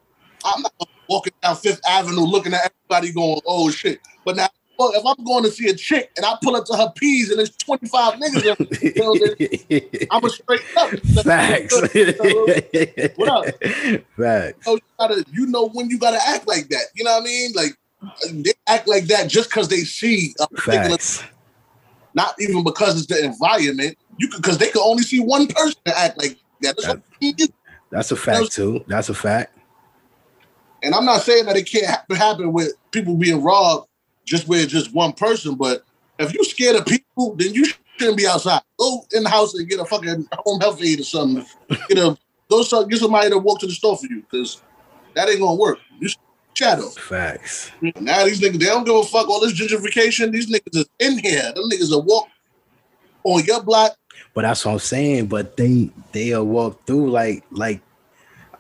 Speaker 1: I'm not walking down Fifth Avenue looking at everybody going, "Oh shit!" But now, well, if I'm going to see a chick and I pull up to her peas and there's 25 niggas, in I'm a straight up.
Speaker 2: Facts.
Speaker 1: What up?
Speaker 2: Facts.
Speaker 1: know, you, gotta, you know when you gotta act like that. You know what I mean? Like they act like that just because they see a particular,
Speaker 2: Facts.
Speaker 1: not even because it's the environment. You could because they could only see one person to act like that. That's mean.
Speaker 2: That's a fact too. That's a fact.
Speaker 1: And I'm not saying that it can't happen, with people being robbed just with just one person, but if you're scared of people, then you shouldn't be outside. Go in the house and get a fucking home health aid or something. Get a go some, get somebody to walk to the store for you because that ain't gonna work. You shadow.
Speaker 2: Facts.
Speaker 1: Now these niggas, they don't give a fuck all this gentrification. These niggas is in here. Them niggas are walk on your block.
Speaker 2: But that's what I'm saying. But they they'll walk through like like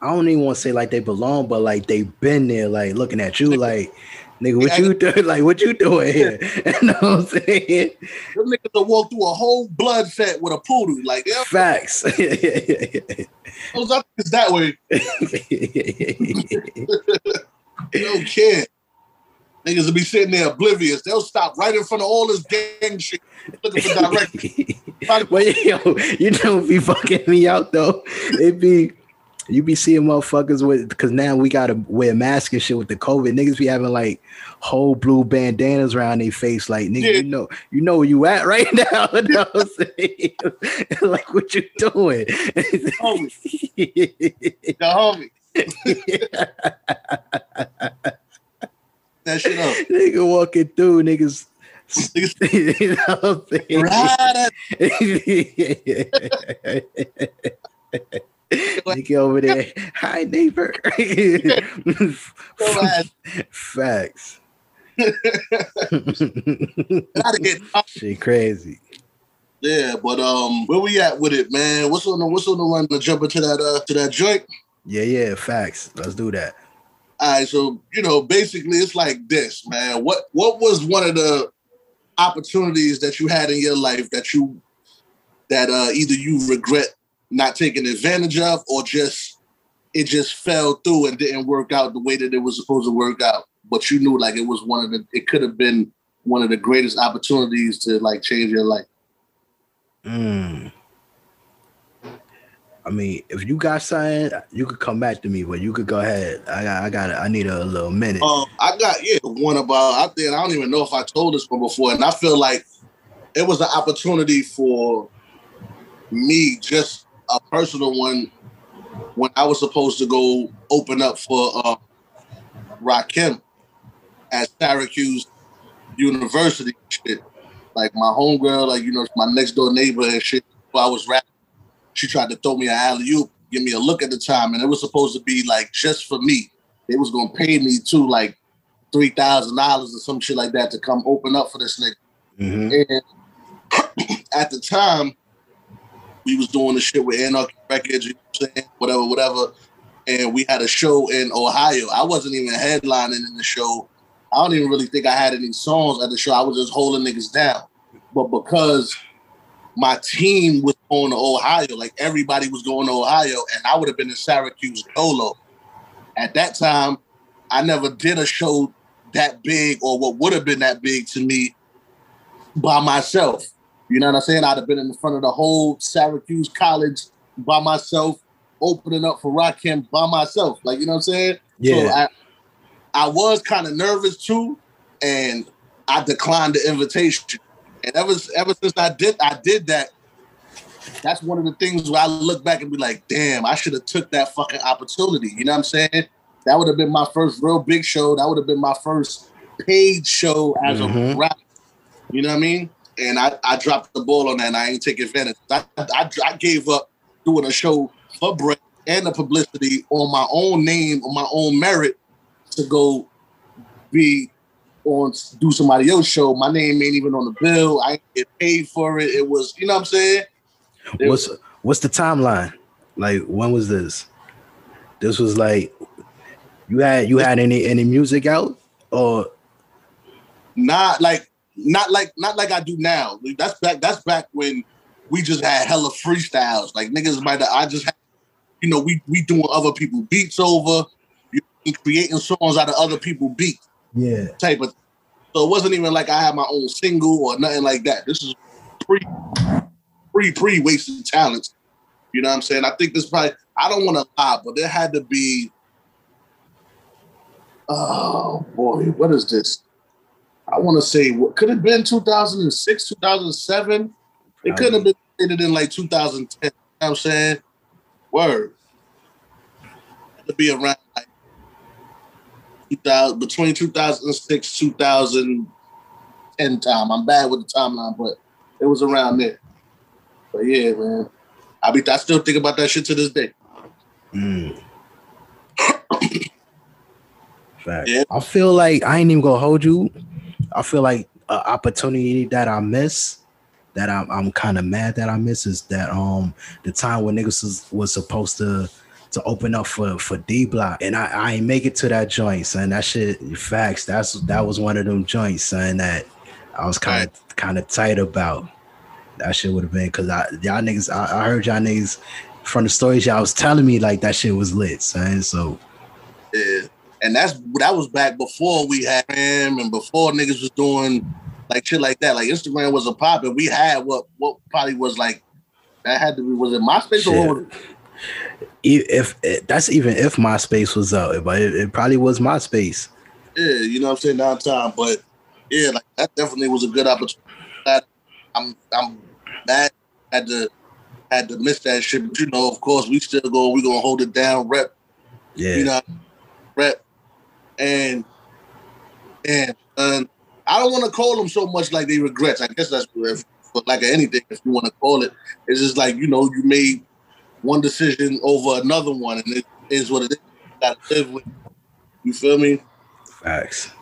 Speaker 2: I don't even want to say like they belong, but like they've been there, like looking at you, like nigga, what
Speaker 1: Yeah,
Speaker 2: you doing? Like what you doing here? you know what I'm saying?
Speaker 1: Them niggas will walk through a whole blood set with a poodle. Like, yeah,
Speaker 2: Facts.
Speaker 1: those up is that way. They don't care. Niggas will be sitting there oblivious. They'll stop right in front of all this gang shit looking for directions.
Speaker 2: but yo, you know, be fucking me out though. It be you be seeing motherfuckers with because now we gotta wear masks and shit with the COVID. Niggas be having like whole blue bandanas around their face, like nigga,
Speaker 1: Yeah.
Speaker 2: you know, you know where you at right now. You know what I'm saying? like what you doing?
Speaker 1: Homie, the homie. That shit up.
Speaker 2: Nigga walking through, niggas. You know what I'm saying?
Speaker 1: right
Speaker 2: Nigga over there. Hi, neighbor. Facts. Shit crazy.
Speaker 1: Yeah, but um, where we at with it, man? What's on the what's on the run to jump into that uh to that joint?
Speaker 2: Yeah, yeah, facts. Let's do that.
Speaker 1: All right, so you know, basically, it's like this, man. What what was one of the opportunities that you had in your life that you that uh either you regret not taking advantage of or just it just fell through and didn't work out the way that it was supposed to work out, but you knew like it was one of the it could have been one of the greatest opportunities to like change your life.
Speaker 2: Mm. I mean, if you got something, you could come back to me, but you could go ahead. I got, I got, I need a little minute.
Speaker 1: Um, I got yeah one about I think I don't even know if I told this one before, and I feel like it was an opportunity for me, just a personal one, when I was supposed to go open up for uh, Rakim at Syracuse University. Shit, like my homegirl, like you know, my next door neighbor and shit. But I was rapping, she tried to throw me an alley oop, give me a look at the time, and it was supposed to be like just for me. They was gonna pay me too, like three thousand dollars or some shit like that to come open up for this nigga. Mm-hmm. And at the time, we was doing the shit with Anarchy Records, you know what I'm? Whatever, whatever. And we had a show in Ohio. I wasn't even headlining in the show. I don't even really think I had any songs at the show. I was just holding niggas down. But because my team was going to Ohio, like everybody was going to Ohio, and I would have been in Syracuse Dolo. At that time, I never did a show that big or what would have been that big to me by myself. You know what I'm saying? I'd have been in front of the whole Syracuse College by myself, opening up for Rakim by myself. Like, you know what I'm saying?
Speaker 2: Yeah.
Speaker 1: So I, I was kind of nervous too, and I declined the invitation. And ever ever since I did I did that, that's one of the things where I look back and be like, damn, I should have took that fucking opportunity. You know what I'm saying? That would have been my first real big show. That would have been my first paid show as mm-hmm. a rapper. You know what I mean? And I, I dropped the ball on that and I ain't take advantage. I, I, I gave up doing a show for bread and the publicity on my own name, on my own merit to go be on do somebody else's show. My name ain't even on the bill. I get paid for it. It was, you know what I'm saying?
Speaker 2: It what's was, what's the timeline? Like when was this? This was like you had you had any any music out or
Speaker 1: not like not like not like I do now. That's back that's back when we just had hella freestyles. Like niggas might I just had, you know, we we doing other people beats over, you creating songs out of other people beats.
Speaker 2: Yeah.
Speaker 1: Type of so it wasn't even like I had my own single or nothing like that. This is pre pre pre wasted talents. You know what I'm saying? I think this probably I don't want to lie, but there had to be oh boy, what is this? I want to say what could have been 2006, 2007. It couldn't have been created in like 2010. You know what I'm saying? Word. To be around 2000, between 2006, 2010 time. I'm bad with the timeline, but it was around there. But yeah, man. I be I still think about that shit to this day. Mm.
Speaker 2: Fact. Yeah. I feel like I ain't even gonna hold you. I feel like an opportunity that I miss, that I'm, I'm kind of mad that I miss, is that um the time when niggas was, was supposed to to open up for for D Block, and I, I ain't make it to that joint, son. That shit, facts. That's that was one of them joints, son. That I was kind of kind of tight about. That shit would have been because I y'all niggas, I, I heard y'all niggas from the stories y'all was telling me like that shit was lit, son. So
Speaker 1: yeah and that's that was back before we had him and before niggas was doing like shit like that. Like Instagram was a pop, and we had what what probably was like that had to be was it MySpace shit. or
Speaker 2: if, if that's even if MySpace was out, but it, it, probably was MySpace.
Speaker 1: Yeah, you know what I'm saying downtown, but yeah, like that definitely was a good opportunity. I'm I'm mad had to had to miss that shit, but you know, of course, we still go. We gonna hold it down, rep.
Speaker 2: Yeah,
Speaker 1: you know, rep and and I don't want to call them so much like they regrets. I guess that's if, like anything, if you want to call it, it's just like you know you made one decision over another one, and it is what it is. You got to live with. You feel me?
Speaker 2: Facts.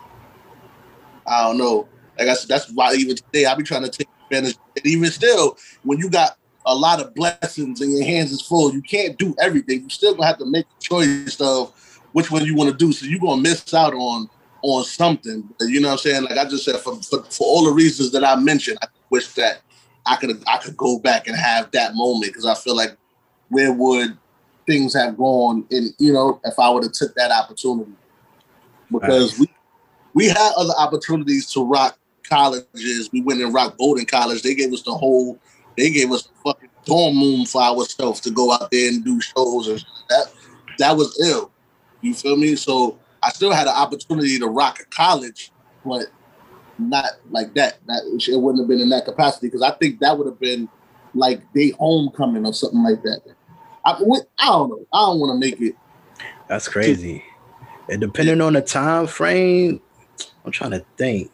Speaker 1: I don't know. Like I said, that's why even today I be trying to take advantage. And even still, when you got a lot of blessings and your hands is full, you can't do everything. You still gonna have to make a choice of which one you want to do. So you're gonna miss out on on something. You know what I'm saying? Like I just said, for, for, for all the reasons that I mentioned, I wish that I could I could go back and have that moment because I feel like where would things have gone in you know if I would have took that opportunity because we we had other opportunities to rock colleges. We went and rock Bowdoin College. They gave us the whole. They gave us the fucking dorm room for ourselves to go out there and do shows and that. That was ill. You feel me? So I still had an opportunity to rock a college, but not like that. That it wouldn't have been in that capacity because I think that would have been like day homecoming or something like that. I, I don't know. I don't want to make it.
Speaker 2: That's crazy. and depending on the time frame, I'm trying to think.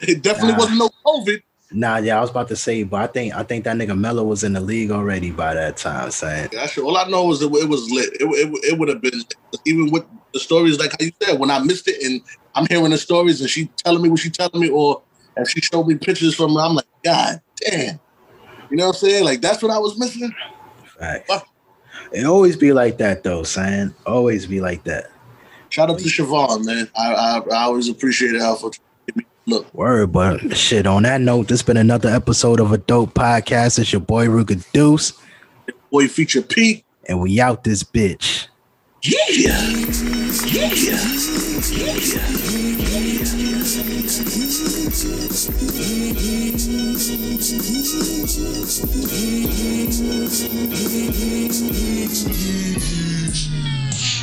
Speaker 1: It definitely nah. wasn't no COVID.
Speaker 2: Nah, yeah, I was about to say, but I think I think that nigga Melo was in the league already by that time. Saying
Speaker 1: Yeah, all I know is that it was lit. It, it, it would have been even with the stories like how you said when I missed it and I'm hearing the stories and she telling me what she telling me or if she showed me pictures from her, I'm like, God damn. You know what I'm saying? Like that's what I was missing.
Speaker 2: Facts.
Speaker 1: Fuck.
Speaker 2: It always be like that though, saying always be like that.
Speaker 1: Shout out to Siobhan, man. I I, I always appreciate her for look.
Speaker 2: Word, but shit. On that note, this been another episode of a dope podcast. It's your boy Ruga Deuce,
Speaker 1: Boy feature Pete.
Speaker 2: and we out this bitch.
Speaker 1: Yeah. Yeah. Yeah. Yeah. Thank you.